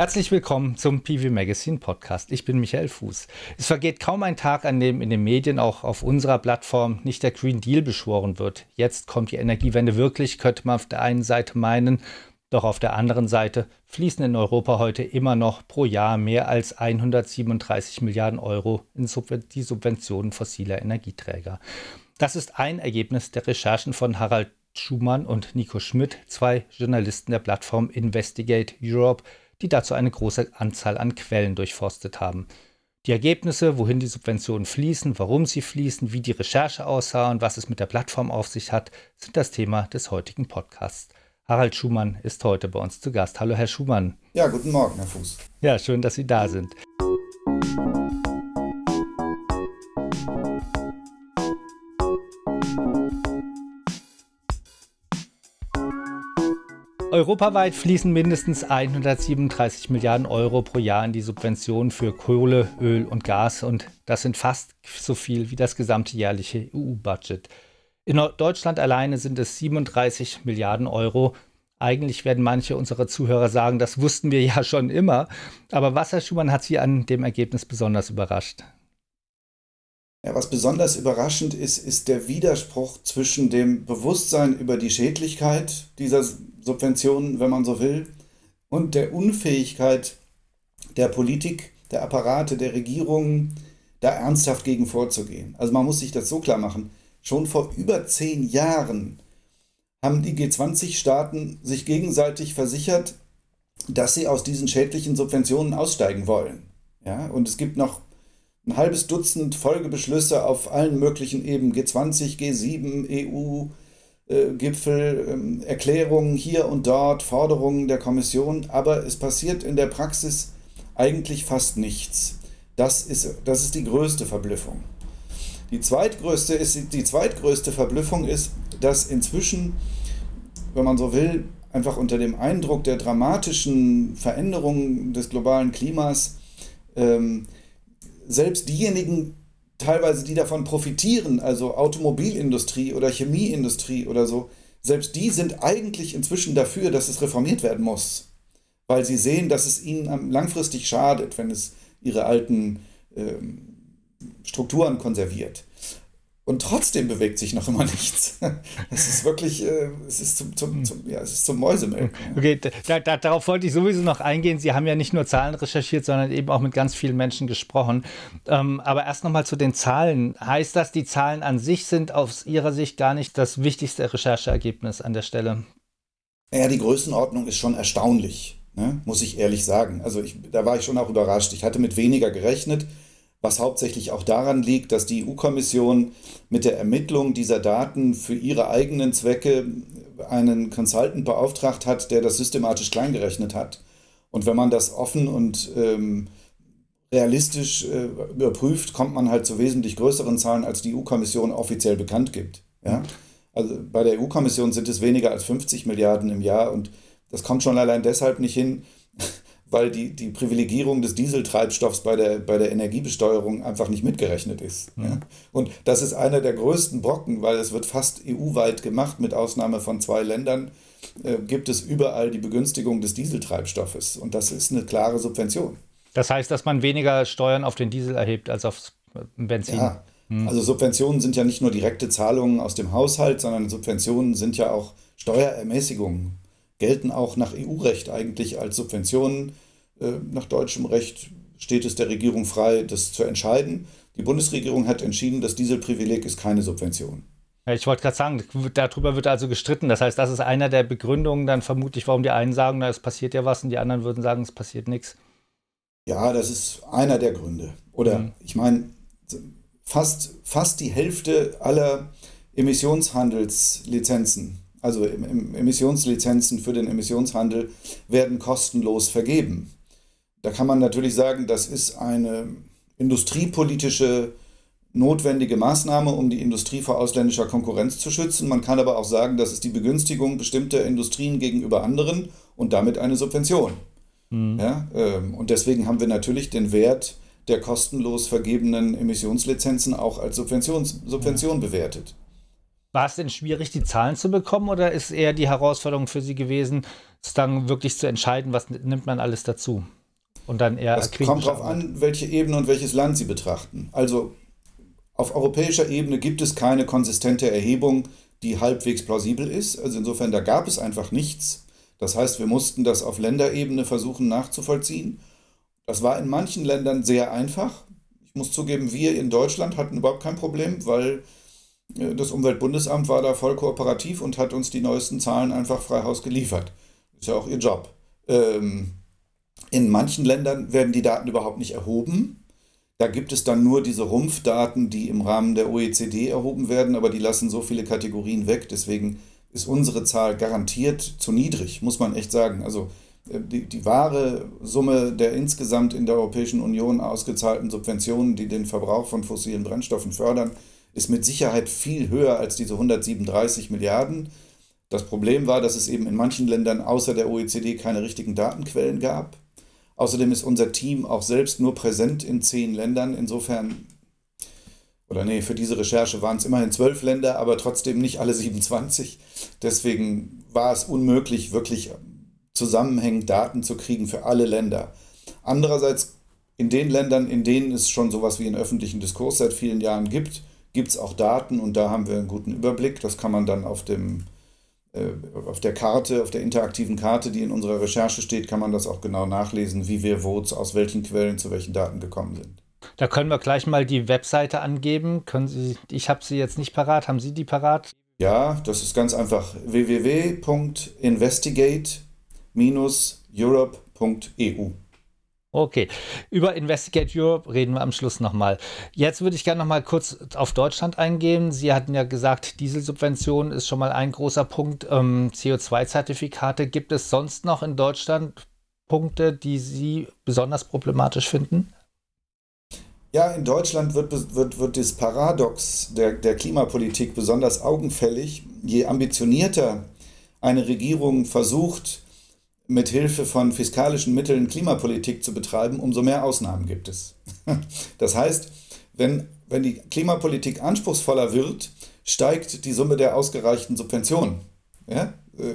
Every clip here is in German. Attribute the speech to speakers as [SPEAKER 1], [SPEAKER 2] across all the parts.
[SPEAKER 1] Herzlich willkommen zum PV Magazine Podcast. Ich bin Michael Fuß. Es vergeht kaum ein Tag, an dem in den Medien, auch auf unserer Plattform, nicht der Green Deal beschworen wird. Jetzt kommt die Energiewende wirklich, könnte man auf der einen Seite meinen. Doch auf der anderen Seite fließen in Europa heute immer noch pro Jahr mehr als 137 Milliarden Euro in die Subventionen fossiler Energieträger. Das ist ein Ergebnis der Recherchen von Harald Schumann und Nico Schmidt, zwei Journalisten der Plattform Investigate Europe, die dazu eine große Anzahl an Quellen durchforstet haben. Die Ergebnisse, wohin die Subventionen fließen, warum sie fließen, wie die Recherche aussah und was es mit der Plattform auf sich hat, sind das Thema des heutigen Podcasts. Harald Schumann ist heute bei uns zu Gast. Hallo, Herr Schumann.
[SPEAKER 2] Ja, guten Morgen, Herr Fuß.
[SPEAKER 1] Ja, schön, dass Sie da sind. Europaweit fließen mindestens 137 Milliarden Euro pro Jahr in die Subventionen für Kohle, Öl und Gas und das sind fast so viel wie das gesamte jährliche EU-Budget. In Deutschland alleine sind es 37 Milliarden Euro. Eigentlich werden manche unserer Zuhörer sagen, das wussten wir ja schon immer. Aber was, Herr Schumann, hat Sie an dem Ergebnis besonders überrascht?
[SPEAKER 2] Ja, was besonders überraschend ist, ist der Widerspruch zwischen dem Bewusstsein über die Schädlichkeit dieser Subventionen, wenn man so will, und der Unfähigkeit der Politik, der Apparate, der Regierungen, da ernsthaft gegen vorzugehen. Also man muss sich das so klar machen. Schon vor über zehn Jahren haben die G20-Staaten sich gegenseitig versichert, dass sie aus diesen schädlichen Subventionen aussteigen wollen. Ja, und es gibt noch ein halbes Dutzend Folgebeschlüsse auf allen möglichen Ebenen, G20, G7, EU, äh, Gipfel, ähm, Erklärungen hier und dort, Forderungen der Kommission, aber es passiert in der Praxis eigentlich fast nichts. Das ist, das ist die größte Verblüffung. Die zweitgrößte, ist, die zweitgrößte Verblüffung ist, dass inzwischen, wenn man so will, einfach unter dem Eindruck der dramatischen Veränderungen des globalen Klimas ähm, selbst diejenigen teilweise, die davon profitieren, also Automobilindustrie oder Chemieindustrie oder so, selbst die sind eigentlich inzwischen dafür, dass es reformiert werden muss, weil sie sehen, dass es ihnen langfristig schadet, wenn es ihre alten ähm, Strukturen konserviert. Und trotzdem bewegt sich noch immer nichts. Es ist wirklich, äh, es ist zum, zum, zum, ja, es ist zum Mäusemelken.
[SPEAKER 1] Okay, da, da, darauf wollte ich sowieso noch eingehen. Sie haben ja nicht nur Zahlen recherchiert, sondern eben auch mit ganz vielen Menschen gesprochen. Ähm, aber erst nochmal zu den Zahlen. Heißt das, die Zahlen an sich sind aus Ihrer Sicht gar nicht das wichtigste Rechercheergebnis an der Stelle?
[SPEAKER 2] Ja, die Größenordnung ist schon erstaunlich, ne? muss ich ehrlich sagen. Also ich, da war ich schon auch überrascht. Ich hatte mit weniger gerechnet was hauptsächlich auch daran liegt, dass die EU-Kommission mit der Ermittlung dieser Daten für ihre eigenen Zwecke einen Consultant beauftragt hat, der das systematisch kleingerechnet hat. Und wenn man das offen und ähm, realistisch äh, überprüft, kommt man halt zu wesentlich größeren Zahlen, als die EU-Kommission offiziell bekannt gibt. Ja? Also bei der EU-Kommission sind es weniger als 50 Milliarden im Jahr und das kommt schon allein deshalb nicht hin, weil die, die Privilegierung des Dieseltreibstoffs bei der, bei der Energiebesteuerung einfach nicht mitgerechnet ist. Mhm. Ja. Und das ist einer der größten Brocken, weil es wird fast EU-weit gemacht, mit Ausnahme von zwei Ländern, äh, gibt es überall die Begünstigung des Dieseltreibstoffes. Und das ist eine klare Subvention.
[SPEAKER 1] Das heißt, dass man weniger Steuern auf den Diesel erhebt als aufs Benzin.
[SPEAKER 2] Ja. Mhm. Also Subventionen sind ja nicht nur direkte Zahlungen aus dem Haushalt, sondern Subventionen sind ja auch Steuerermäßigungen gelten auch nach EU-Recht eigentlich als Subventionen. Äh, nach deutschem Recht steht es der Regierung frei, das zu entscheiden. Die Bundesregierung hat entschieden, das Dieselprivileg ist keine Subvention.
[SPEAKER 1] Ich wollte gerade sagen, darüber wird also gestritten. Das heißt, das ist einer der Begründungen dann vermutlich, warum die einen sagen, na, es passiert ja was und die anderen würden sagen, es passiert nichts.
[SPEAKER 2] Ja, das ist einer der Gründe. Oder mhm. ich meine, fast, fast die Hälfte aller Emissionshandelslizenzen also Emissionslizenzen für den Emissionshandel, werden kostenlos vergeben. Da kann man natürlich sagen, das ist eine industriepolitische notwendige Maßnahme, um die Industrie vor ausländischer Konkurrenz zu schützen. Man kann aber auch sagen, das ist die Begünstigung bestimmter Industrien gegenüber anderen und damit eine Subvention. Mhm. Ja, ähm, und deswegen haben wir natürlich den Wert der kostenlos vergebenen Emissionslizenzen auch als Subvention, Subvention ja. bewertet.
[SPEAKER 1] War es denn schwierig, die Zahlen zu bekommen oder ist eher die Herausforderung für Sie gewesen, es dann wirklich zu entscheiden, was nimmt man alles dazu? Und dann eher
[SPEAKER 2] Es kommt darauf an, welche Ebene und welches Land Sie betrachten. Also auf europäischer Ebene gibt es keine konsistente Erhebung, die halbwegs plausibel ist. Also insofern, da gab es einfach nichts. Das heißt, wir mussten das auf Länderebene versuchen nachzuvollziehen. Das war in manchen Ländern sehr einfach. Ich muss zugeben, wir in Deutschland hatten überhaupt kein Problem, weil das Umweltbundesamt war da voll kooperativ und hat uns die neuesten Zahlen einfach frei Haus geliefert. Ist ja auch ihr Job. Ähm, in manchen Ländern werden die Daten überhaupt nicht erhoben. Da gibt es dann nur diese Rumpfdaten, die im Rahmen der OECD erhoben werden, aber die lassen so viele Kategorien weg. Deswegen ist unsere Zahl garantiert zu niedrig, muss man echt sagen. Also äh, die, die wahre Summe der insgesamt in der Europäischen Union ausgezahlten Subventionen, die den Verbrauch von fossilen Brennstoffen fördern, ist mit Sicherheit viel höher als diese 137 Milliarden. Das Problem war, dass es eben in manchen Ländern außer der OECD keine richtigen Datenquellen gab. Außerdem ist unser Team auch selbst nur präsent in zehn Ländern. Insofern, oder nee, für diese Recherche waren es immerhin zwölf Länder, aber trotzdem nicht alle 27. Deswegen war es unmöglich, wirklich zusammenhängend Daten zu kriegen für alle Länder. Andererseits, in den Ländern, in denen es schon sowas wie einen öffentlichen Diskurs seit vielen Jahren gibt, gibt es auch Daten und da haben wir einen guten Überblick. Das kann man dann auf dem äh, auf der Karte, auf der interaktiven Karte, die in unserer Recherche steht, kann man das auch genau nachlesen, wie wir wo, aus welchen Quellen zu welchen Daten gekommen sind.
[SPEAKER 1] Da können wir gleich mal die Webseite angeben. Können Sie, ich habe sie jetzt nicht parat. Haben Sie die parat?
[SPEAKER 2] Ja, das ist ganz einfach. www.investigate-europe.eu.
[SPEAKER 1] Okay, über Investigate Europe reden wir am Schluss nochmal. Jetzt würde ich gerne nochmal kurz auf Deutschland eingehen. Sie hatten ja gesagt, Dieselsubvention ist schon mal ein großer Punkt. Ähm, CO2-Zertifikate. Gibt es sonst noch in Deutschland Punkte, die Sie besonders problematisch finden?
[SPEAKER 2] Ja, in Deutschland wird, wird, wird das Paradox der, der Klimapolitik besonders augenfällig. Je ambitionierter eine Regierung versucht, mit Hilfe von fiskalischen Mitteln Klimapolitik zu betreiben, umso mehr Ausnahmen gibt es. Das heißt, wenn, wenn die Klimapolitik anspruchsvoller wird, steigt die Summe der ausgereichten Subventionen, ja, äh,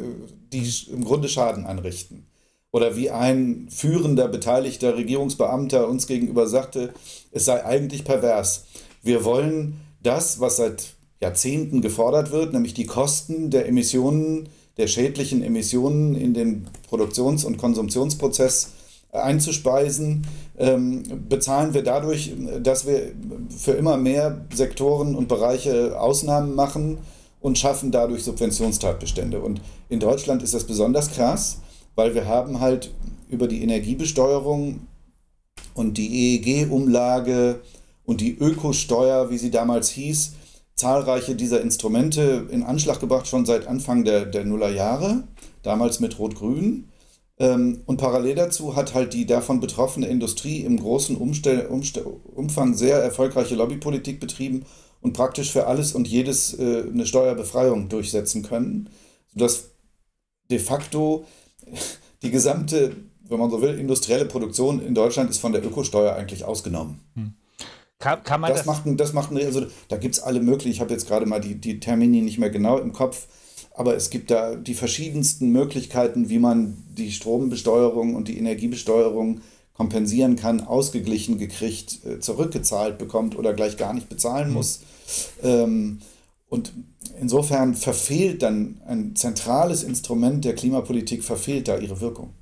[SPEAKER 2] die im Grunde Schaden anrichten. Oder wie ein führender, beteiligter Regierungsbeamter uns gegenüber sagte, es sei eigentlich pervers. Wir wollen das, was seit Jahrzehnten gefordert wird, nämlich die Kosten der Emissionen der schädlichen Emissionen in den Produktions- und Konsumptionsprozess einzuspeisen, ähm, bezahlen wir dadurch, dass wir für immer mehr Sektoren und Bereiche Ausnahmen machen und schaffen dadurch Subventionstatbestände. Und in Deutschland ist das besonders krass, weil wir haben halt über die Energiebesteuerung und die EEG-Umlage und die Ökosteuer, wie sie damals hieß, zahlreiche dieser Instrumente in Anschlag gebracht, schon seit Anfang der, der Nullerjahre, damals mit Rot-Grün. Ähm, und parallel dazu hat halt die davon betroffene Industrie im großen Umstell Umstell Umfang sehr erfolgreiche Lobbypolitik betrieben und praktisch für alles und jedes äh, eine Steuerbefreiung durchsetzen können, sodass de facto die gesamte, wenn man so will, industrielle Produktion in Deutschland ist von der Ökosteuer eigentlich ausgenommen. Hm. Kann, kann man das, das macht, das macht also da gibt es alle möglichen, ich habe jetzt gerade mal die, die Termini nicht mehr genau im Kopf, aber es gibt da die verschiedensten Möglichkeiten, wie man die Strombesteuerung und die Energiebesteuerung kompensieren kann, ausgeglichen gekriegt, äh, zurückgezahlt bekommt oder gleich gar nicht bezahlen mhm. muss. Ähm, und insofern verfehlt dann ein zentrales Instrument der Klimapolitik, verfehlt da ihre Wirkung.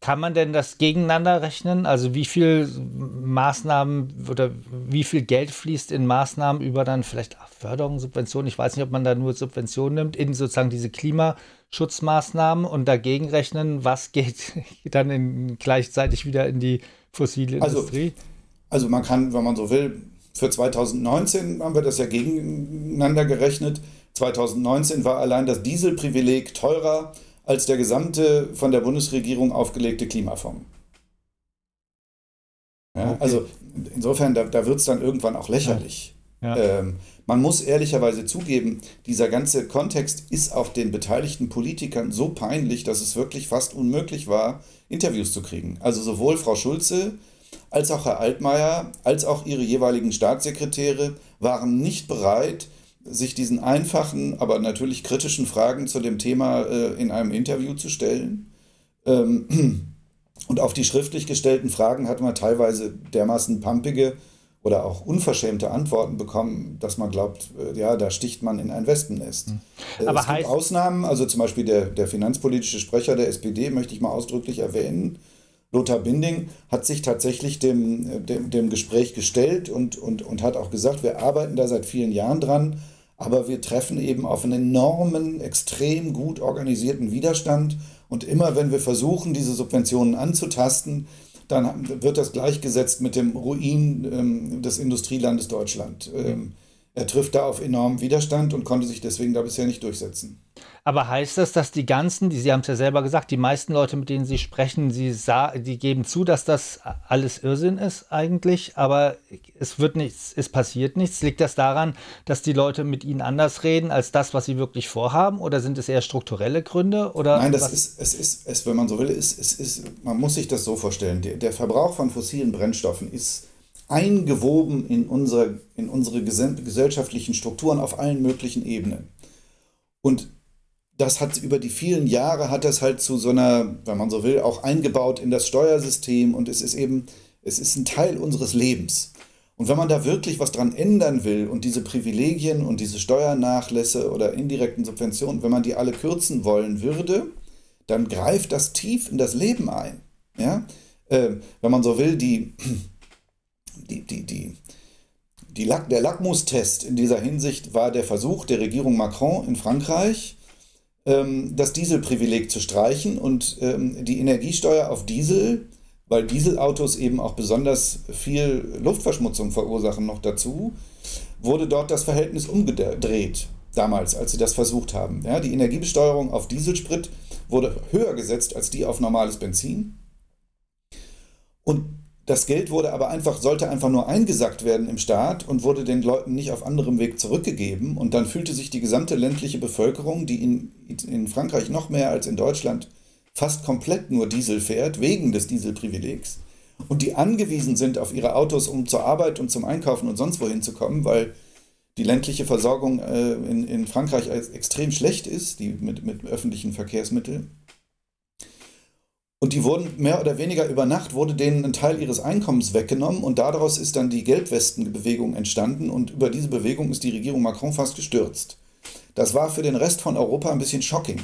[SPEAKER 1] Kann man denn das gegeneinander rechnen? Also wie viel Maßnahmen oder wie viel Geld fließt in Maßnahmen über dann vielleicht Förderung, Subventionen? Ich weiß nicht, ob man da nur Subventionen nimmt in sozusagen diese Klimaschutzmaßnahmen und dagegen rechnen, was geht dann in, gleichzeitig wieder in die fossile
[SPEAKER 2] also,
[SPEAKER 1] Industrie?
[SPEAKER 2] Also man kann, wenn man so will, für 2019 haben wir das ja gegeneinander gerechnet. 2019 war allein das Dieselprivileg teurer als der gesamte von der Bundesregierung aufgelegte Klimafonds. Ja, okay. Also insofern, da, da wird es dann irgendwann auch lächerlich. Ja. Ja. Ähm, man muss ehrlicherweise zugeben, dieser ganze Kontext ist auch den beteiligten Politikern so peinlich, dass es wirklich fast unmöglich war, Interviews zu kriegen. Also sowohl Frau Schulze als auch Herr Altmaier, als auch ihre jeweiligen Staatssekretäre waren nicht bereit, sich diesen einfachen, aber natürlich kritischen Fragen zu dem Thema äh, in einem Interview zu stellen. Ähm, und auf die schriftlich gestellten Fragen hat man teilweise dermaßen pumpige oder auch unverschämte Antworten bekommen, dass man glaubt, äh, ja, da sticht man in ein Wespennest. Mhm. Aber es gibt Ausnahmen, also zum Beispiel der, der finanzpolitische Sprecher der SPD, möchte ich mal ausdrücklich erwähnen, Lothar Binding hat sich tatsächlich dem, dem, dem Gespräch gestellt und, und, und hat auch gesagt, wir arbeiten da seit vielen Jahren dran, aber wir treffen eben auf einen enormen, extrem gut organisierten Widerstand. Und immer wenn wir versuchen, diese Subventionen anzutasten, dann wird das gleichgesetzt mit dem Ruin ähm, des Industrielandes Deutschland. Ähm, er trifft da auf enormen Widerstand und konnte sich deswegen da bisher nicht durchsetzen.
[SPEAKER 1] Aber heißt das, dass die ganzen, die Sie haben es ja selber gesagt, die meisten Leute, mit denen Sie sprechen, Sie die geben zu, dass das alles Irrsinn ist eigentlich, aber es wird nichts, es passiert nichts. Liegt das daran, dass die Leute mit Ihnen anders reden als das, was sie wirklich vorhaben, oder sind es eher strukturelle Gründe? Oder
[SPEAKER 2] Nein, das ist, es ist, es, wenn man so will, ist, es ist, man muss sich das so vorstellen. Der, der Verbrauch von fossilen Brennstoffen ist eingewoben in unsere, in unsere gesellschaftlichen Strukturen auf allen möglichen Ebenen. Und das hat über die vielen Jahre hat das halt zu so einer, wenn man so will, auch eingebaut in das Steuersystem und es ist eben, es ist ein Teil unseres Lebens. Und wenn man da wirklich was dran ändern will und diese Privilegien und diese Steuernachlässe oder indirekten Subventionen, wenn man die alle kürzen wollen würde, dann greift das tief in das Leben ein. Ja? Äh, wenn man so will, die, die, die, die, die Lack, der Lackmustest in dieser Hinsicht war der Versuch der Regierung Macron in Frankreich, ähm, das Dieselprivileg zu streichen und ähm, die Energiesteuer auf Diesel, weil Dieselautos eben auch besonders viel Luftverschmutzung verursachen noch dazu, wurde dort das Verhältnis umgedreht, damals, als sie das versucht haben. Ja, die Energiebesteuerung auf Dieselsprit wurde höher gesetzt als die auf normales Benzin. Und das Geld wurde aber einfach, sollte einfach nur eingesackt werden im Staat und wurde den Leuten nicht auf anderem Weg zurückgegeben. Und dann fühlte sich die gesamte ländliche Bevölkerung, die in, in Frankreich noch mehr als in Deutschland fast komplett nur Diesel fährt, wegen des Dieselprivilegs, und die angewiesen sind auf ihre Autos, um zur Arbeit und zum Einkaufen und sonst wohin zu kommen, weil die ländliche Versorgung äh, in, in Frankreich extrem schlecht ist, die mit, mit öffentlichen Verkehrsmitteln und die wurden mehr oder weniger über Nacht, wurde denen ein Teil ihres Einkommens weggenommen und daraus ist dann die Gelbwestenbewegung entstanden und über diese Bewegung ist die Regierung Macron fast gestürzt. Das war für den Rest von Europa ein bisschen shocking.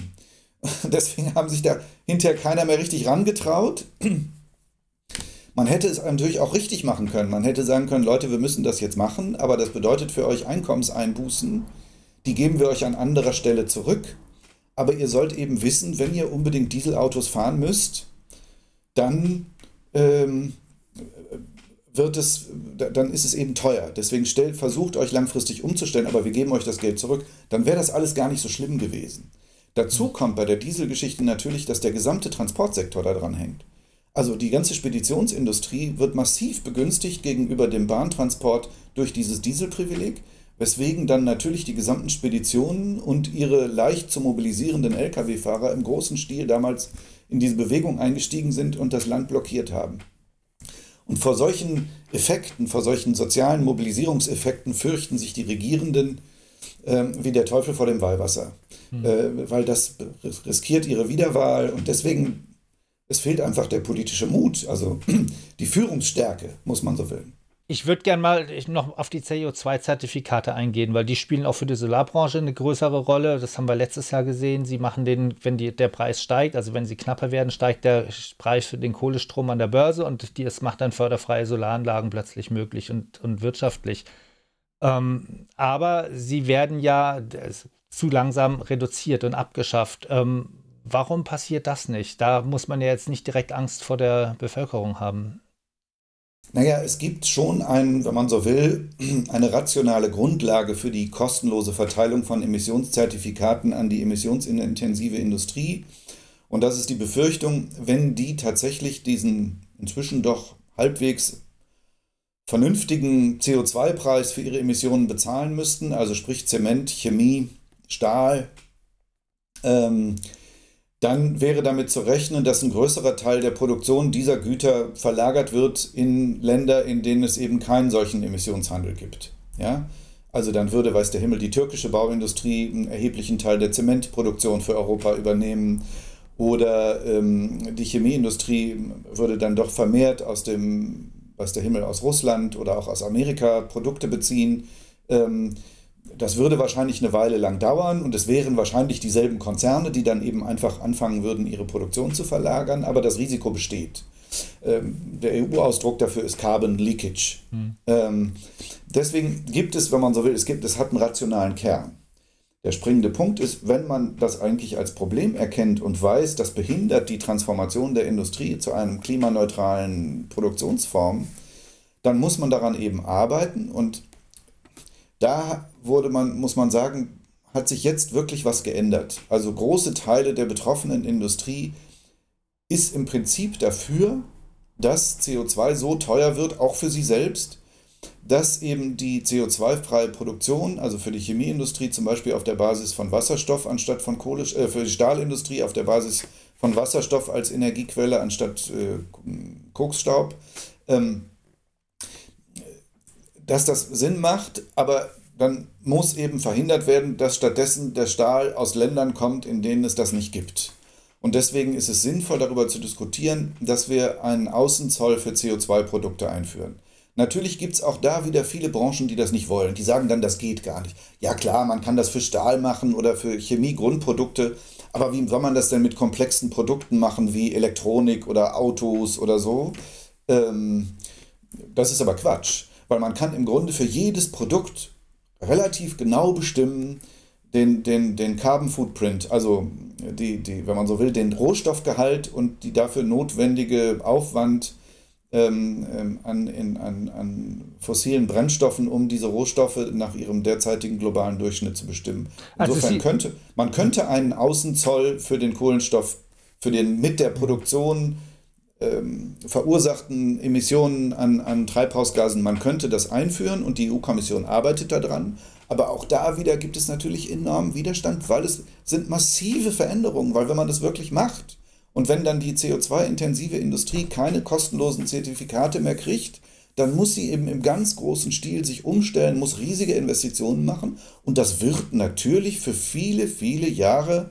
[SPEAKER 2] Deswegen haben sich da hinterher keiner mehr richtig rangetraut. Man hätte es natürlich auch richtig machen können. Man hätte sagen können, Leute, wir müssen das jetzt machen, aber das bedeutet für euch Einkommenseinbußen. Die geben wir euch an anderer Stelle zurück. Aber ihr sollt eben wissen, wenn ihr unbedingt Dieselautos fahren müsst, dann ähm, wird es, dann ist es eben teuer. Deswegen stellt, versucht euch langfristig umzustellen, aber wir geben euch das Geld zurück. Dann wäre das alles gar nicht so schlimm gewesen. Dazu mhm. kommt bei der Dieselgeschichte natürlich, dass der gesamte Transportsektor da dran hängt. Also die ganze Speditionsindustrie wird massiv begünstigt gegenüber dem Bahntransport durch dieses Dieselprivileg weswegen dann natürlich die gesamten Speditionen und ihre leicht zu mobilisierenden Lkw-Fahrer im großen Stil damals in diese Bewegung eingestiegen sind und das Land blockiert haben. Und vor solchen Effekten, vor solchen sozialen Mobilisierungseffekten fürchten sich die Regierenden äh, wie der Teufel vor dem Weihwasser, mhm. äh, weil das riskiert ihre Wiederwahl und deswegen, es fehlt einfach der politische Mut, also die Führungsstärke, muss man so will.
[SPEAKER 1] Ich würde gerne mal noch auf die CO2-Zertifikate eingehen, weil die spielen auch für die Solarbranche eine größere Rolle. Das haben wir letztes Jahr gesehen. Sie machen den, wenn die, der Preis steigt, also wenn sie knapper werden, steigt der Preis für den Kohlestrom an der Börse und das macht dann förderfreie Solaranlagen plötzlich möglich und, und wirtschaftlich. Ähm, aber sie werden ja zu langsam reduziert und abgeschafft. Ähm, warum passiert das nicht? Da muss man ja jetzt nicht direkt Angst vor der Bevölkerung haben.
[SPEAKER 2] Naja, es gibt schon ein, wenn man so will, eine rationale Grundlage für die kostenlose Verteilung von Emissionszertifikaten an die emissionsintensive Industrie. Und das ist die Befürchtung, wenn die tatsächlich diesen inzwischen doch halbwegs vernünftigen CO2-Preis für ihre Emissionen bezahlen müssten, also sprich Zement, Chemie, Stahl, ähm, dann wäre damit zu rechnen, dass ein größerer Teil der Produktion dieser Güter verlagert wird in Länder, in denen es eben keinen solchen Emissionshandel gibt. Ja? Also dann würde, weiß der Himmel, die türkische Bauindustrie einen erheblichen Teil der Zementproduktion für Europa übernehmen. Oder ähm, die Chemieindustrie würde dann doch vermehrt aus dem, weiß der Himmel, aus Russland oder auch aus Amerika Produkte beziehen. Ähm, das würde wahrscheinlich eine Weile lang dauern und es wären wahrscheinlich dieselben Konzerne, die dann eben einfach anfangen würden, ihre Produktion zu verlagern, aber das Risiko besteht. Ähm, der EU-Ausdruck dafür ist Carbon Leakage. Hm. Ähm, deswegen gibt es, wenn man so will, es gibt, es hat einen rationalen Kern. Der springende Punkt ist, wenn man das eigentlich als Problem erkennt und weiß, das behindert die Transformation der Industrie zu einem klimaneutralen Produktionsform, dann muss man daran eben arbeiten und da wurde man, muss man sagen, hat sich jetzt wirklich was geändert. Also große Teile der betroffenen Industrie ist im Prinzip dafür, dass CO2 so teuer wird, auch für sie selbst, dass eben die CO2-freie Produktion, also für die Chemieindustrie zum Beispiel auf der Basis von Wasserstoff anstatt von Kohle, äh, für die Stahlindustrie auf der Basis von Wasserstoff als Energiequelle anstatt äh, Koksstaub, ähm, dass das Sinn macht, aber dann muss eben verhindert werden, dass stattdessen der Stahl aus Ländern kommt, in denen es das nicht gibt. Und deswegen ist es sinnvoll, darüber zu diskutieren, dass wir einen Außenzoll für CO2-Produkte einführen. Natürlich gibt es auch da wieder viele Branchen, die das nicht wollen. Die sagen dann, das geht gar nicht. Ja klar, man kann das für Stahl machen oder für Chemie-Grundprodukte, aber wie soll man das denn mit komplexen Produkten machen wie Elektronik oder Autos oder so? Ähm, das ist aber Quatsch, weil man kann im Grunde für jedes Produkt relativ genau bestimmen, den, den, den Carbon Footprint, also die, die, wenn man so will, den Rohstoffgehalt und die dafür notwendige Aufwand ähm, ähm, an, in, an, an fossilen Brennstoffen, um diese Rohstoffe nach ihrem derzeitigen globalen Durchschnitt zu bestimmen. Also Insofern also könnte man könnte einen Außenzoll für den Kohlenstoff, für den mit der Produktion ähm, verursachten Emissionen an, an Treibhausgasen, man könnte das einführen und die EU-Kommission arbeitet daran. Aber auch da wieder gibt es natürlich enormen Widerstand, weil es sind massive Veränderungen, weil wenn man das wirklich macht und wenn dann die CO2-intensive Industrie keine kostenlosen Zertifikate mehr kriegt, dann muss sie eben im ganz großen Stil sich umstellen, muss riesige Investitionen machen und das wird natürlich für viele, viele Jahre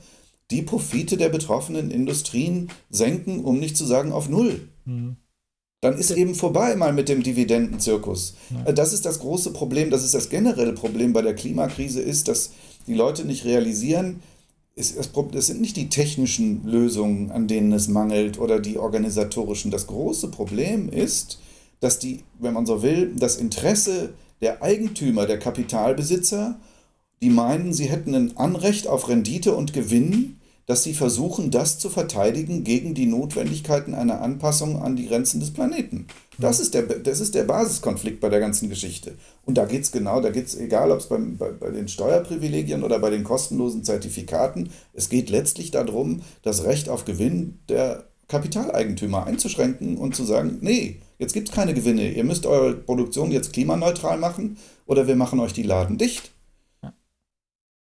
[SPEAKER 2] die Profite der betroffenen Industrien senken, um nicht zu sagen auf Null. Mhm dann ist eben vorbei mal mit dem Dividendenzirkus. Äh, das ist das große Problem, das ist das generelle Problem bei der Klimakrise, ist, dass die Leute nicht realisieren, es, es sind nicht die technischen Lösungen, an denen es mangelt oder die organisatorischen. Das große Problem ist, dass die, wenn man so will, das Interesse der Eigentümer, der Kapitalbesitzer, die meinen, sie hätten ein Anrecht auf Rendite und Gewinn dass sie versuchen, das zu verteidigen gegen die Notwendigkeiten einer Anpassung an die Grenzen des Planeten. Das ist der, das ist der Basiskonflikt bei der ganzen Geschichte. Und da geht es genau, da geht es, egal ob es bei, bei den Steuerprivilegien oder bei den kostenlosen Zertifikaten, es geht letztlich darum, das Recht auf Gewinn der Kapitaleigentümer einzuschränken und zu sagen, nee, jetzt gibt es keine Gewinne, ihr müsst eure Produktion jetzt klimaneutral machen oder wir machen euch die Laden dicht.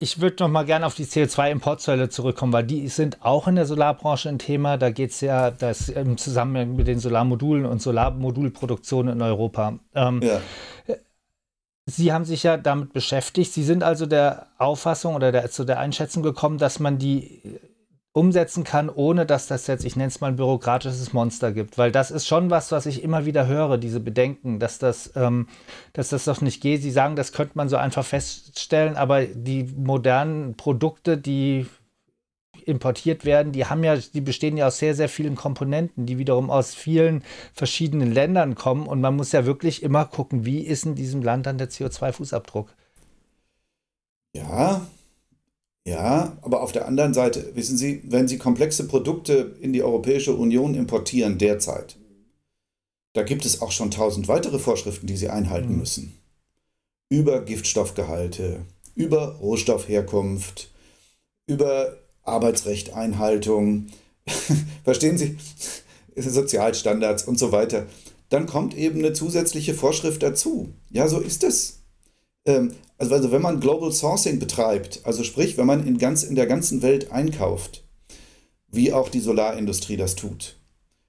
[SPEAKER 1] Ich würde noch mal gerne auf die CO2-Importzölle zurückkommen, weil die sind auch in der Solarbranche ein Thema. Da geht es ja das im Zusammenhang mit den Solarmodulen und Solarmodulproduktionen in Europa. Ähm, ja. Sie haben sich ja damit beschäftigt. Sie sind also der Auffassung oder der, zu der Einschätzung gekommen, dass man die umsetzen kann, ohne dass das jetzt, ich nenne es mal ein bürokratisches Monster gibt. Weil das ist schon was, was ich immer wieder höre, diese Bedenken, dass das, ähm, dass das doch nicht geht. Sie sagen, das könnte man so einfach feststellen, aber die modernen Produkte, die importiert werden, die haben ja, die bestehen ja aus sehr, sehr vielen Komponenten, die wiederum aus vielen verschiedenen Ländern kommen. Und man muss ja wirklich immer gucken, wie ist in diesem Land dann der CO2-Fußabdruck.
[SPEAKER 2] Ja, ja, aber auf der anderen Seite, wissen Sie, wenn Sie komplexe Produkte in die Europäische Union importieren derzeit, da gibt es auch schon tausend weitere Vorschriften, die Sie einhalten mhm. müssen. Über Giftstoffgehalte, über Rohstoffherkunft, über Arbeitsrechteinhaltung, verstehen Sie, Sozialstandards und so weiter. Dann kommt eben eine zusätzliche Vorschrift dazu. Ja, so ist es. Ähm, also, also wenn man Global Sourcing betreibt, also sprich, wenn man in, ganz, in der ganzen Welt einkauft, wie auch die Solarindustrie das tut,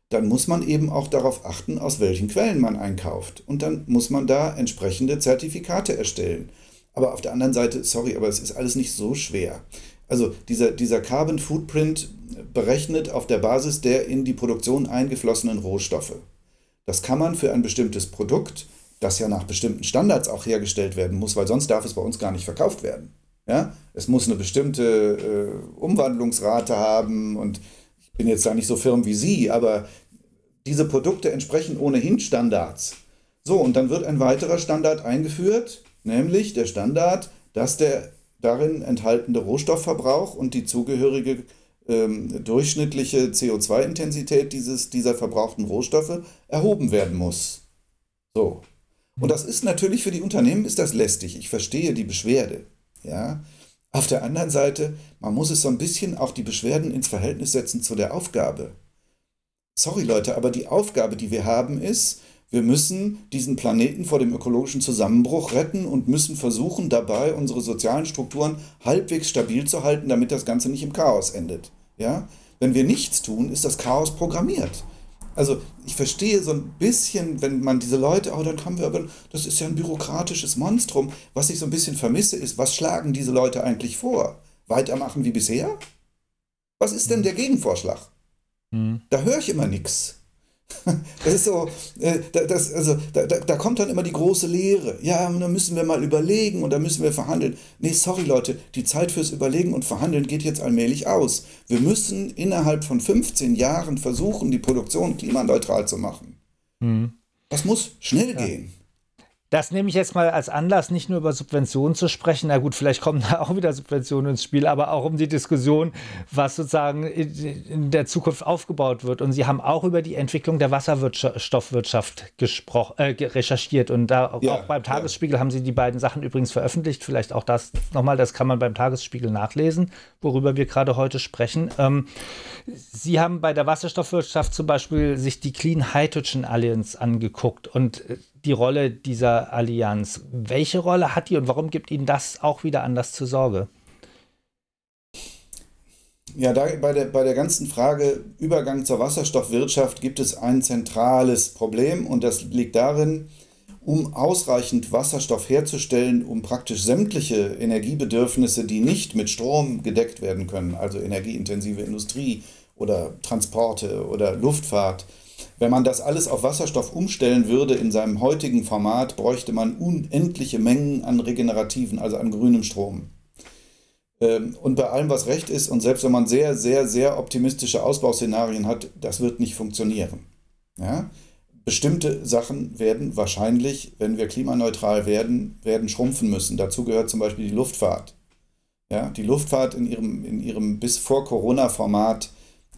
[SPEAKER 2] dann muss man eben auch darauf achten, aus welchen Quellen man einkauft. Und dann muss man da entsprechende Zertifikate erstellen. Aber auf der anderen Seite, sorry, aber es ist alles nicht so schwer. Also dieser, dieser Carbon Footprint berechnet auf der Basis der in die Produktion eingeflossenen Rohstoffe. Das kann man für ein bestimmtes Produkt, das ja nach bestimmten Standards auch hergestellt werden muss, weil sonst darf es bei uns gar nicht verkauft werden. Ja? Es muss eine bestimmte äh, Umwandlungsrate haben und ich bin jetzt da nicht so firm wie Sie, aber diese Produkte entsprechen ohnehin Standards. So, und dann wird ein weiterer Standard eingeführt, nämlich der Standard, dass der darin enthaltene Rohstoffverbrauch und die zugehörige ähm, durchschnittliche CO2-Intensität dieser verbrauchten Rohstoffe erhoben werden muss. So. Und das ist natürlich für die Unternehmen ist das lästig. Ich verstehe die Beschwerde. Ja. Auf der anderen Seite, man muss es so ein bisschen auch die Beschwerden ins Verhältnis setzen zu der Aufgabe. Sorry Leute, aber die Aufgabe, die wir haben, ist, wir müssen diesen Planeten vor dem ökologischen Zusammenbruch retten und müssen versuchen, dabei unsere sozialen Strukturen halbwegs stabil zu halten, damit das Ganze nicht im Chaos endet. Ja? Wenn wir nichts tun, ist das Chaos programmiert. Also ich verstehe so ein bisschen, wenn man diese Leute, oh, dann haben wir aber, das ist ja ein bürokratisches Monstrum. Was ich so ein bisschen vermisse, ist, was schlagen diese Leute eigentlich vor? Weitermachen wie bisher? Was ist denn der Gegenvorschlag? Mhm. Da höre ich immer nichts. Das ist so, äh, das, also, da, da, da, kommt dann immer die große Lehre. Ja, da müssen wir mal überlegen und da müssen wir verhandeln. Nee, sorry Leute, die Zeit fürs Überlegen und Verhandeln geht jetzt allmählich aus. Wir müssen innerhalb von 15 Jahren versuchen, die Produktion klimaneutral zu machen. Mhm. Das muss schnell ja. gehen.
[SPEAKER 1] Das nehme ich jetzt mal als Anlass, nicht nur über Subventionen zu sprechen. Na gut, vielleicht kommen da auch wieder Subventionen ins Spiel, aber auch um die Diskussion, was sozusagen in der Zukunft aufgebaut wird. Und Sie haben auch über die Entwicklung der Wasserstoffwirtschaft äh, recherchiert. Und da ja, auch beim Tagesspiegel ja. haben Sie die beiden Sachen übrigens veröffentlicht. Vielleicht auch das nochmal, das kann man beim Tagesspiegel nachlesen, worüber wir gerade heute sprechen. Ähm, Sie haben bei der Wasserstoffwirtschaft zum Beispiel sich die Clean Hydrogen Alliance angeguckt und äh, die Rolle dieser Allianz. Welche Rolle hat die und warum gibt Ihnen das auch wieder Anlass zur Sorge?
[SPEAKER 2] Ja, da bei der, bei der ganzen Frage Übergang zur Wasserstoffwirtschaft gibt es ein zentrales Problem und das liegt darin, um ausreichend Wasserstoff herzustellen, um praktisch sämtliche Energiebedürfnisse, die nicht mit Strom gedeckt werden können, also energieintensive Industrie oder Transporte oder Luftfahrt, wenn man das alles auf Wasserstoff umstellen würde in seinem heutigen Format, bräuchte man unendliche Mengen an regenerativen, also an grünem Strom. Ähm, und bei allem, was recht ist, und selbst wenn man sehr, sehr, sehr optimistische Ausbauszenarien hat, das wird nicht funktionieren. Ja? Bestimmte Sachen werden wahrscheinlich, wenn wir klimaneutral werden, werden schrumpfen müssen. Dazu gehört zum Beispiel die Luftfahrt. Ja? Die Luftfahrt in ihrem, in ihrem bis vor Corona-Format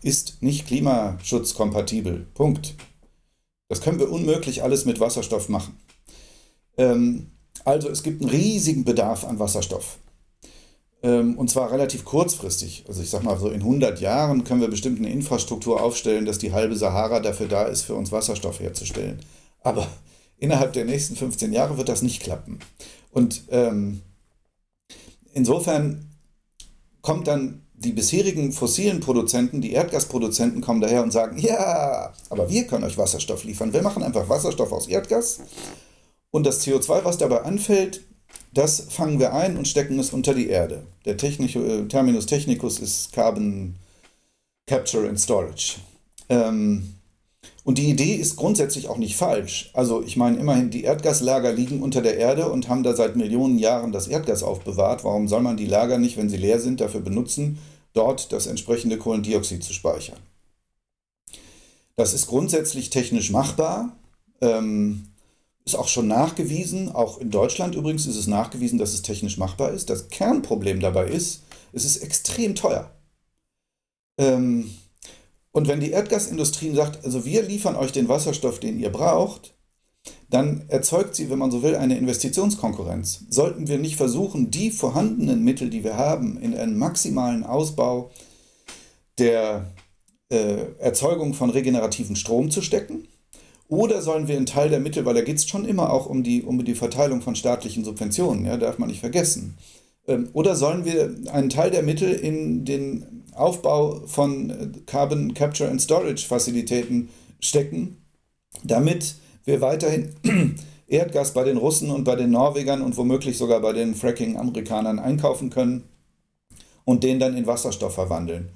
[SPEAKER 2] ist nicht klimaschutzkompatibel. Punkt. Das können wir unmöglich alles mit Wasserstoff machen. Ähm, also es gibt einen riesigen Bedarf an Wasserstoff. Ähm, und zwar relativ kurzfristig. Also ich sage mal so in 100 Jahren können wir bestimmt eine Infrastruktur aufstellen, dass die halbe Sahara dafür da ist, für uns Wasserstoff herzustellen. Aber innerhalb der nächsten 15 Jahre wird das nicht klappen. Und ähm, insofern kommt dann die bisherigen fossilen Produzenten, die Erdgasproduzenten kommen daher und sagen, ja, aber wir können euch Wasserstoff liefern. Wir machen einfach Wasserstoff aus Erdgas und das CO2, was dabei anfällt, das fangen wir ein und stecken es unter die Erde. Der Technik, äh, Terminus technicus ist Carbon Capture and Storage. Ähm, und die Idee ist grundsätzlich auch nicht falsch. Also ich meine, immerhin, die Erdgaslager liegen unter der Erde und haben da seit Millionen Jahren das Erdgas aufbewahrt. Warum soll man die Lager nicht, wenn sie leer sind, dafür benutzen, dort das entsprechende Kohlendioxid zu speichern? Das ist grundsätzlich technisch machbar. Ähm, ist auch schon nachgewiesen, auch in Deutschland übrigens ist es nachgewiesen, dass es technisch machbar ist. Das Kernproblem dabei ist, es ist extrem teuer. Ähm, und wenn die Erdgasindustrie sagt, also wir liefern euch den Wasserstoff, den ihr braucht, dann erzeugt sie, wenn man so will, eine Investitionskonkurrenz. Sollten wir nicht versuchen, die vorhandenen Mittel, die wir haben, in einen maximalen Ausbau der äh, Erzeugung von regenerativen Strom zu stecken? Oder sollen wir einen Teil der Mittel, weil da geht es schon immer auch um die, um die Verteilung von staatlichen Subventionen, ja, darf man nicht vergessen. Ähm, oder sollen wir einen Teil der Mittel in den Aufbau von äh, Carbon Capture and Storage Fazilitäten stecken, damit wir weiterhin Erdgas bei den Russen und bei den Norwegern und womöglich sogar bei den Fracking-Amerikanern einkaufen können und den dann in Wasserstoff verwandeln.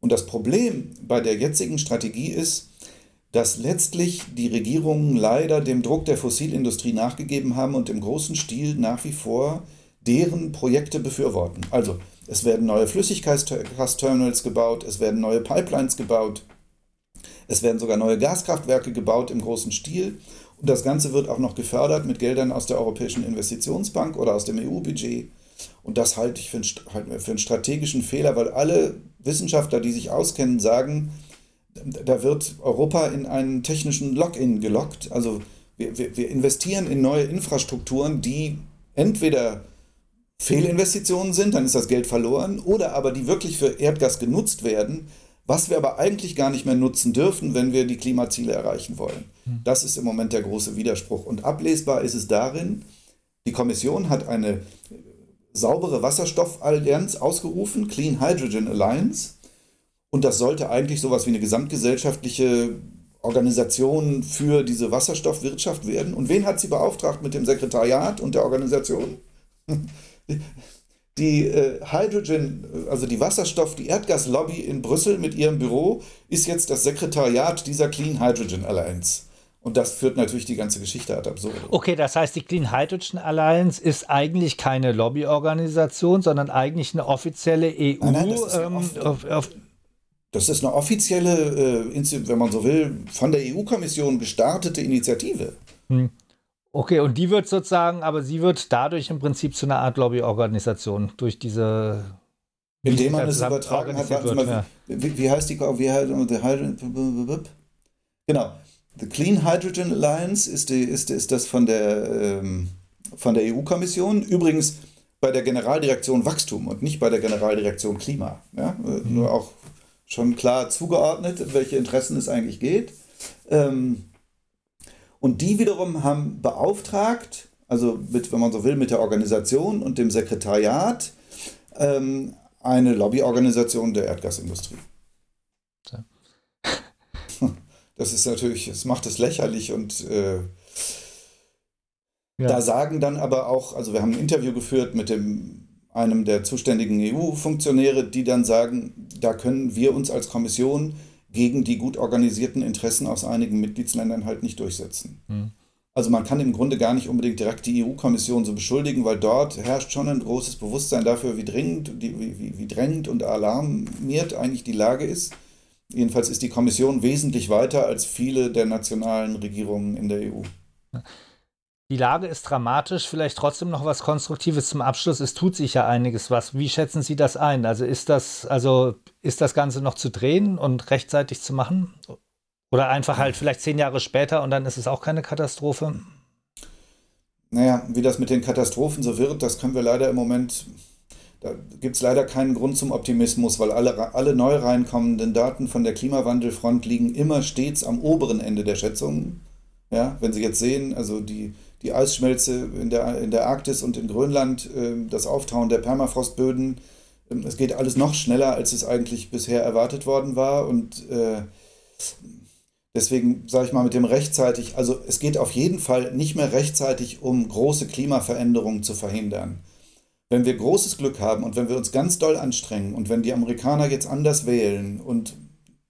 [SPEAKER 2] Und das Problem bei der jetzigen Strategie ist, dass letztlich die Regierungen leider dem Druck der Fossilindustrie nachgegeben haben und im großen Stil nach wie vor deren Projekte befürworten. Also es werden neue Flüssiggasterminals gebaut, es werden neue Pipelines gebaut, es werden sogar neue Gaskraftwerke gebaut im großen Stil. Und das Ganze wird auch noch gefördert mit Geldern aus der Europäischen Investitionsbank oder aus dem EU-Budget. Und das halte ich für einen, für einen strategischen Fehler, weil alle Wissenschaftler, die sich auskennen, sagen, da wird Europa in einen technischen Lock-in gelockt. Also wir, wir, wir investieren in neue Infrastrukturen, die entweder Fehlinvestitionen sind, dann ist das Geld verloren, oder aber die wirklich für Erdgas genutzt werden, was wir aber eigentlich gar nicht mehr nutzen dürfen, wenn wir die Klimaziele erreichen wollen. Hm. Das ist im Moment der große Widerspruch. Und ablesbar ist es darin, die Kommission hat eine saubere Wasserstoffallianz ausgerufen, Clean Hydrogen Alliance. Und das sollte eigentlich sowas wie eine gesamtgesellschaftliche Organisation für diese Wasserstoffwirtschaft werden. Und wen hat sie beauftragt mit dem Sekretariat und der Organisation? Die äh, Hydrogen, also die Wasserstoff, die Erdgaslobby in Brüssel mit ihrem Büro ist jetzt das Sekretariat dieser Clean Hydrogen Alliance. Und das führt natürlich die ganze Geschichte ad absurdum.
[SPEAKER 1] Okay, das heißt, die Clean Hydrogen Alliance ist eigentlich keine Lobbyorganisation, sondern eigentlich eine offizielle EU. Nein, nein, das, ist ähm,
[SPEAKER 2] auf, auf, das ist eine offizielle, äh, wenn man so will, von der EU-Kommission gestartete Initiative. Hm.
[SPEAKER 1] Okay, und die wird sozusagen, aber sie wird dadurch im Prinzip zu einer Art Lobbyorganisation durch diese.
[SPEAKER 2] Indem man es übertragen hat, wird, mal, ja. wie, wie, heißt die? Wie heißt, genau. The Clean Hydrogen Alliance ist, die, ist, ist das von der, ähm, von der EU-Kommission. Übrigens bei der Generaldirektion Wachstum und nicht bei der Generaldirektion Klima. Ja? Mhm. Nur auch schon klar zugeordnet, welche Interessen es eigentlich geht. Ähm, und die wiederum haben beauftragt, also mit, wenn man so will, mit der Organisation und dem Sekretariat, ähm, eine Lobbyorganisation der Erdgasindustrie. Ja. Das ist natürlich, es macht es lächerlich und äh, ja. da sagen dann aber auch, also wir haben ein Interview geführt mit dem, einem der zuständigen EU-Funktionäre, die dann sagen, da können wir uns als Kommission gegen die gut organisierten Interessen aus einigen Mitgliedsländern halt nicht durchsetzen. Mhm. Also man kann im Grunde gar nicht unbedingt direkt die EU-Kommission so beschuldigen, weil dort herrscht schon ein großes Bewusstsein dafür, wie dringend, wie, wie, wie drängend und alarmiert eigentlich die Lage ist. Jedenfalls ist die Kommission wesentlich weiter als viele der nationalen Regierungen in der EU.
[SPEAKER 1] Die Lage ist dramatisch, vielleicht trotzdem noch was Konstruktives zum Abschluss. Es tut sich ja einiges was. Wie schätzen Sie das ein? Also ist das, also ist das Ganze noch zu drehen und rechtzeitig zu machen? Oder einfach halt vielleicht zehn Jahre später und dann ist es auch keine Katastrophe?
[SPEAKER 2] Naja, wie das mit den Katastrophen so wird, das können wir leider im Moment, da gibt es leider keinen Grund zum Optimismus, weil alle, alle neu reinkommenden Daten von der Klimawandelfront liegen immer stets am oberen Ende der Schätzungen. Ja, wenn Sie jetzt sehen, also die, die Eisschmelze in der, in der Arktis und in Grönland, äh, das Auftauen der Permafrostböden, äh, es geht alles noch schneller, als es eigentlich bisher erwartet worden war. Und äh, deswegen sage ich mal mit dem rechtzeitig, also es geht auf jeden Fall nicht mehr rechtzeitig, um große Klimaveränderungen zu verhindern. Wenn wir großes Glück haben und wenn wir uns ganz doll anstrengen und wenn die Amerikaner jetzt anders wählen und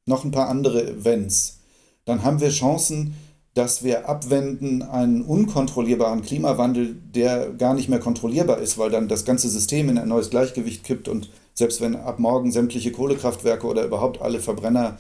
[SPEAKER 2] noch ein paar andere Events, dann haben wir Chancen, dass wir abwenden einen unkontrollierbaren Klimawandel, der gar nicht mehr kontrollierbar ist, weil dann das ganze System in ein neues Gleichgewicht kippt und selbst wenn ab morgen sämtliche Kohlekraftwerke oder überhaupt alle Verbrenner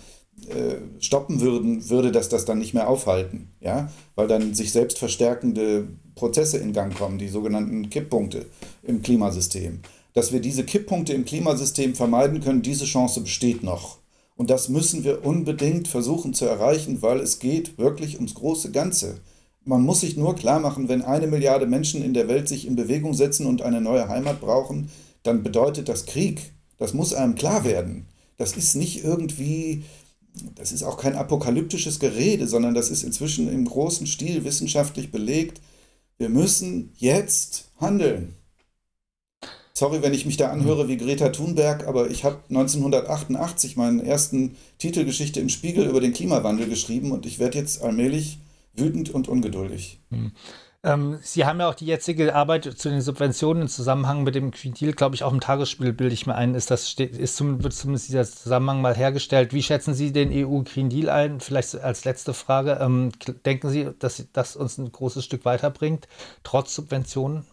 [SPEAKER 2] äh, stoppen würden, würde das das dann nicht mehr aufhalten, ja, weil dann sich selbst verstärkende Prozesse in Gang kommen, die sogenannten Kipppunkte im Klimasystem. Dass wir diese Kipppunkte im Klimasystem vermeiden können, diese Chance besteht noch. Und das müssen wir unbedingt versuchen zu erreichen, weil es geht wirklich ums große Ganze. Man muss sich nur klar machen, wenn eine Milliarde Menschen in der Welt sich in Bewegung setzen und eine neue Heimat brauchen, dann bedeutet das Krieg. Das muss einem klar werden. Das ist nicht irgendwie, das ist auch kein apokalyptisches Gerede, sondern das ist inzwischen im großen Stil wissenschaftlich belegt. Wir müssen jetzt handeln. Sorry, wenn ich mich da anhöre wie Greta Thunberg, aber ich habe 1988 meinen ersten Titelgeschichte im Spiegel über den Klimawandel geschrieben und ich werde jetzt allmählich wütend und ungeduldig. Hm.
[SPEAKER 1] Ähm, Sie haben ja auch die jetzige Arbeit zu den Subventionen im Zusammenhang mit dem Green Deal, glaube ich, auch im Tagesspiel, bilde ich mir ein, ist das, ist zum, wird zumindest dieser Zusammenhang mal hergestellt. Wie schätzen Sie den EU-Green Deal ein? Vielleicht als letzte Frage. Ähm, denken Sie, dass das uns ein großes Stück weiterbringt, trotz Subventionen?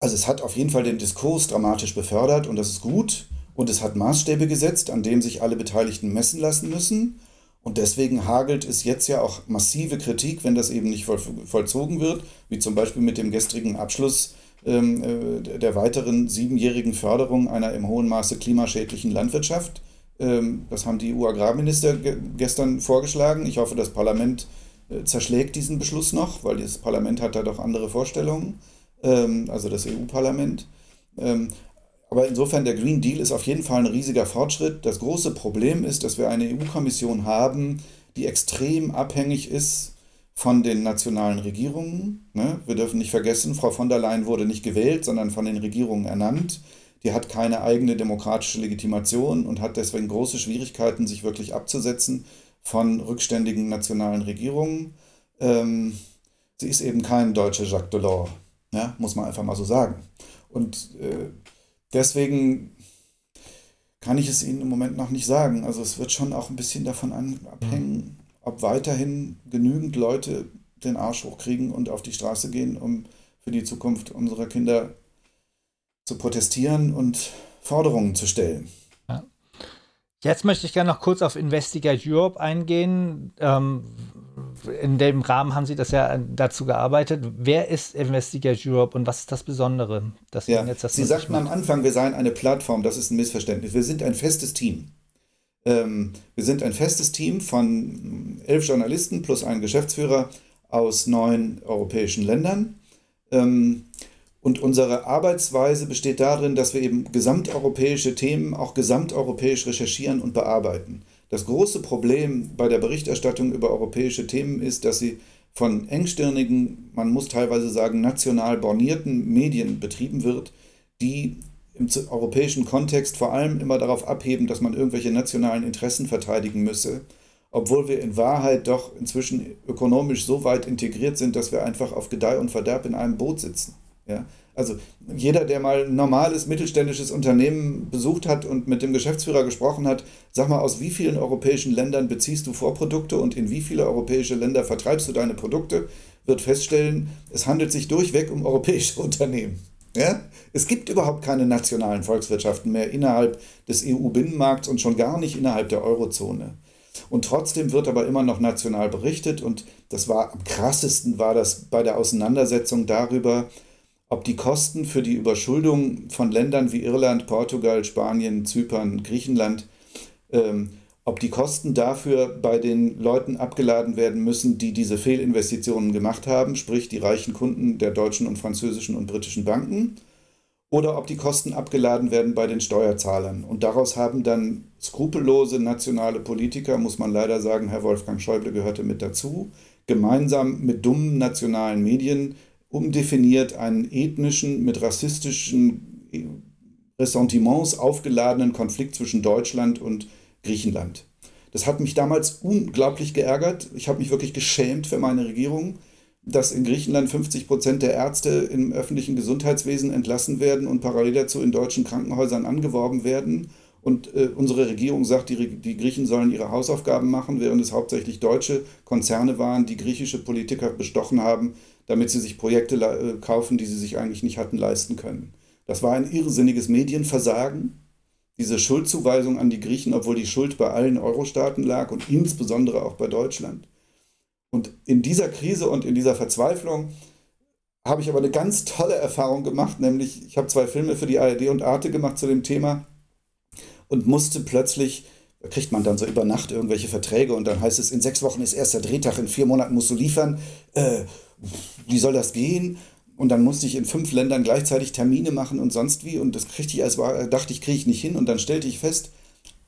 [SPEAKER 2] Also es hat auf jeden Fall den Diskurs dramatisch befördert und das ist gut. Und es hat Maßstäbe gesetzt, an denen sich alle Beteiligten messen lassen müssen. Und deswegen hagelt es jetzt ja auch massive Kritik, wenn das eben nicht voll, vollzogen wird, wie zum Beispiel mit dem gestrigen Abschluss ähm, äh, der weiteren siebenjährigen Förderung einer im hohen Maße klimaschädlichen Landwirtschaft. Ähm, das haben die EU-Agrarminister ge gestern vorgeschlagen. Ich hoffe, das Parlament äh, zerschlägt diesen Beschluss noch, weil das Parlament hat da doch andere Vorstellungen, ähm, also das EU-Parlament. Ähm, aber insofern, der Green Deal ist auf jeden Fall ein riesiger Fortschritt. Das große Problem ist, dass wir eine EU-Kommission haben, die extrem abhängig ist von den nationalen Regierungen. Ne? Wir dürfen nicht vergessen, Frau von der Leyen wurde nicht gewählt, sondern von den Regierungen ernannt. Die hat keine eigene demokratische Legitimation und hat deswegen große Schwierigkeiten, sich wirklich abzusetzen von rückständigen nationalen Regierungen. Ähm, sie ist eben kein deutscher Jacques Delors, ja? muss man einfach mal so sagen. Und äh, deswegen kann ich es Ihnen im Moment noch nicht sagen. Also es wird schon auch ein bisschen davon abhängen, mhm. ob weiterhin genügend Leute den Arsch hochkriegen und auf die Straße gehen, um für die Zukunft unserer Kinder zu protestieren und Forderungen zu stellen. Ja.
[SPEAKER 1] Jetzt möchte ich gerne noch kurz auf Investigate Europe eingehen. Ähm, in dem Rahmen haben Sie das ja dazu gearbeitet. Wer ist Investigate Europe und was ist das Besondere?
[SPEAKER 2] Dass ja, jetzt das Sie sagten am Anfang, wir seien eine Plattform. Das ist ein Missverständnis. Wir sind ein festes Team. Ähm, wir sind ein festes Team von elf Journalisten plus einem Geschäftsführer aus neun europäischen Ländern. Ähm, und unsere Arbeitsweise besteht darin, dass wir eben gesamteuropäische Themen auch gesamteuropäisch recherchieren und bearbeiten. Das große Problem bei der Berichterstattung über europäische Themen ist, dass sie von engstirnigen, man muss teilweise sagen, national bornierten Medien betrieben wird, die im europäischen Kontext vor allem immer darauf abheben, dass man irgendwelche nationalen Interessen verteidigen müsse, obwohl wir in Wahrheit doch inzwischen ökonomisch so weit integriert sind, dass wir einfach auf Gedeih und Verderb in einem Boot sitzen. Ja? Also jeder, der mal ein normales mittelständisches Unternehmen besucht hat und mit dem Geschäftsführer gesprochen hat, sag mal, aus wie vielen europäischen Ländern beziehst du Vorprodukte und in wie viele europäische Länder vertreibst du deine Produkte, wird feststellen, es handelt sich durchweg um europäische Unternehmen. Ja? Es gibt überhaupt keine nationalen Volkswirtschaften mehr innerhalb des EU-Binnenmarkts und schon gar nicht innerhalb der Eurozone. Und trotzdem wird aber immer noch national berichtet und das war am krassesten war das bei der Auseinandersetzung darüber, ob die Kosten für die Überschuldung von Ländern wie Irland, Portugal, Spanien, Zypern, Griechenland, ähm, ob die Kosten dafür bei den Leuten abgeladen werden müssen, die diese Fehlinvestitionen gemacht haben, sprich die reichen Kunden der deutschen und französischen und britischen Banken, oder ob die Kosten abgeladen werden bei den Steuerzahlern. Und daraus haben dann skrupellose nationale Politiker, muss man leider sagen, Herr Wolfgang Schäuble gehörte mit dazu, gemeinsam mit dummen nationalen Medien umdefiniert einen ethnischen, mit rassistischen Ressentiments aufgeladenen Konflikt zwischen Deutschland und Griechenland. Das hat mich damals unglaublich geärgert. Ich habe mich wirklich geschämt für meine Regierung, dass in Griechenland 50 Prozent der Ärzte im öffentlichen Gesundheitswesen entlassen werden und parallel dazu in deutschen Krankenhäusern angeworben werden. Und äh, unsere Regierung sagt, die, die Griechen sollen ihre Hausaufgaben machen, während es hauptsächlich deutsche Konzerne waren, die griechische Politiker bestochen haben, damit sie sich Projekte äh, kaufen, die sie sich eigentlich nicht hatten leisten können. Das war ein irrsinniges Medienversagen. Diese Schuldzuweisung an die Griechen, obwohl die Schuld bei allen Euro-Staaten lag und insbesondere auch bei Deutschland. Und in dieser Krise und in dieser Verzweiflung habe ich aber eine ganz tolle Erfahrung gemacht, nämlich ich habe zwei Filme für die ARD und Arte gemacht zu dem Thema und musste plötzlich kriegt man dann so über Nacht irgendwelche Verträge und dann heißt es, in sechs Wochen ist erster Drehtag, in vier Monaten musst du liefern. Äh, wie soll das gehen? Und dann musste ich in fünf Ländern gleichzeitig Termine machen und sonst wie. Und das kriegte ich, als war, dachte ich, kriege ich nicht hin. Und dann stellte ich fest,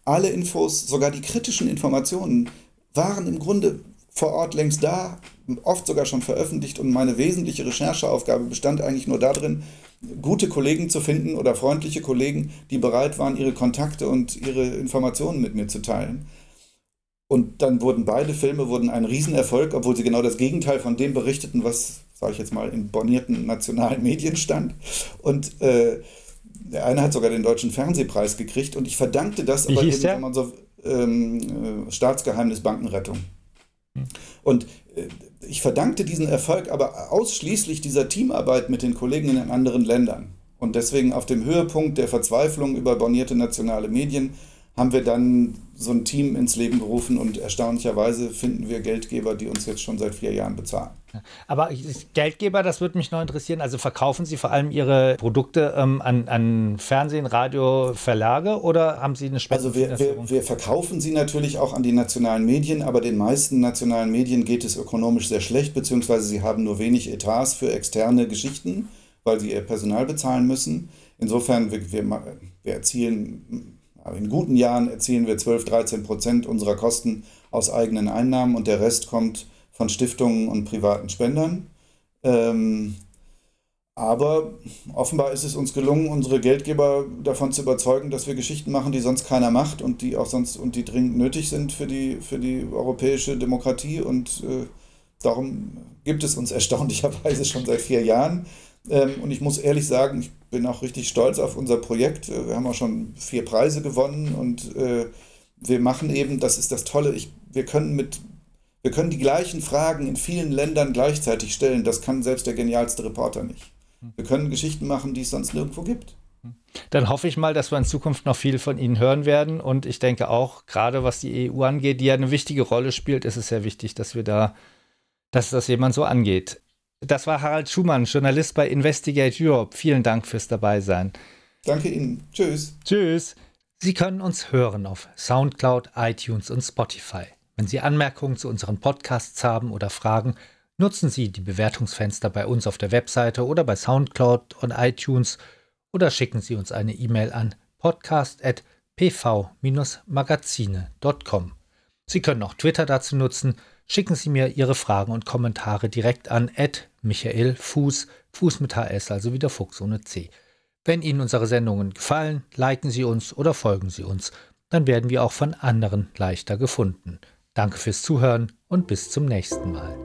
[SPEAKER 2] alle Infos, sogar die kritischen Informationen, waren im Grunde vor Ort längst da, oft sogar schon veröffentlicht. Und meine wesentliche Rechercheaufgabe bestand eigentlich nur darin, gute Kollegen zu finden oder freundliche Kollegen, die bereit waren, ihre Kontakte und ihre Informationen mit mir zu teilen. Und dann wurden beide Filme wurden ein Riesenerfolg, obwohl sie genau das Gegenteil von dem berichteten, was, sage ich jetzt mal, in bornierten nationalen Medien stand. Und äh, der eine hat sogar den Deutschen Fernsehpreis gekriegt und ich verdankte das
[SPEAKER 1] Wie
[SPEAKER 2] aber eben,
[SPEAKER 1] der?
[SPEAKER 2] wenn man so ähm, äh, Staatsgeheimnis Bankenrettung. Und äh, ich verdankte diesen Erfolg aber ausschließlich dieser Teamarbeit mit den Kollegen in den anderen Ländern. Und deswegen auf dem Höhepunkt der Verzweiflung über bornierte nationale Medien haben wir dann so ein Team ins Leben gerufen und erstaunlicherweise finden wir Geldgeber, die uns jetzt schon seit vier Jahren bezahlen.
[SPEAKER 1] Aber Geldgeber, das würde mich noch interessieren. Also verkaufen Sie vor allem Ihre Produkte ähm, an, an Fernsehen, Radio, Verlage oder haben Sie eine
[SPEAKER 2] Also wir, wir, wir verkaufen sie natürlich auch an die nationalen Medien, aber den meisten nationalen Medien geht es ökonomisch sehr schlecht, beziehungsweise sie haben nur wenig Etats für externe Geschichten, weil sie ihr Personal bezahlen müssen. Insofern, wir, wir erzielen in guten Jahren erzielen wir 12, 13 Prozent unserer Kosten aus eigenen Einnahmen und der Rest kommt von Stiftungen und privaten Spendern. Ähm, aber offenbar ist es uns gelungen, unsere Geldgeber davon zu überzeugen, dass wir Geschichten machen, die sonst keiner macht und die auch sonst und die dringend nötig sind für die, für die europäische Demokratie. Und äh, darum gibt es uns erstaunlicherweise schon seit vier Jahren. Ähm, und ich muss ehrlich sagen, ich bin auch richtig stolz auf unser Projekt. Wir haben auch schon vier Preise gewonnen und äh, wir machen eben, das ist das Tolle, ich, wir können mit wir können die gleichen Fragen in vielen Ländern gleichzeitig stellen. Das kann selbst der genialste Reporter nicht. Wir können Geschichten machen, die es sonst nirgendwo gibt.
[SPEAKER 1] Dann hoffe ich mal, dass wir in Zukunft noch viel von Ihnen hören werden. Und ich denke auch, gerade was die EU angeht, die ja eine wichtige Rolle spielt, ist es sehr wichtig, dass wir da, dass das jemand so angeht. Das war Harald Schumann, Journalist bei Investigate Europe. Vielen Dank fürs Dabeisein.
[SPEAKER 2] Danke Ihnen. Tschüss.
[SPEAKER 1] Tschüss. Sie können uns hören auf SoundCloud, iTunes und Spotify. Wenn Sie Anmerkungen zu unseren Podcasts haben oder Fragen, nutzen Sie die Bewertungsfenster bei uns auf der Webseite oder bei SoundCloud und iTunes oder schicken Sie uns eine E-Mail an podcast.pv-magazine.com. Sie können auch Twitter dazu nutzen. Schicken Sie mir Ihre Fragen und Kommentare direkt an Michael Fuß, Fuß mit HS, also wieder Fuchs ohne C. Wenn Ihnen unsere Sendungen gefallen, liken Sie uns oder folgen Sie uns. Dann werden wir auch von anderen leichter gefunden. Danke fürs Zuhören und bis zum nächsten Mal.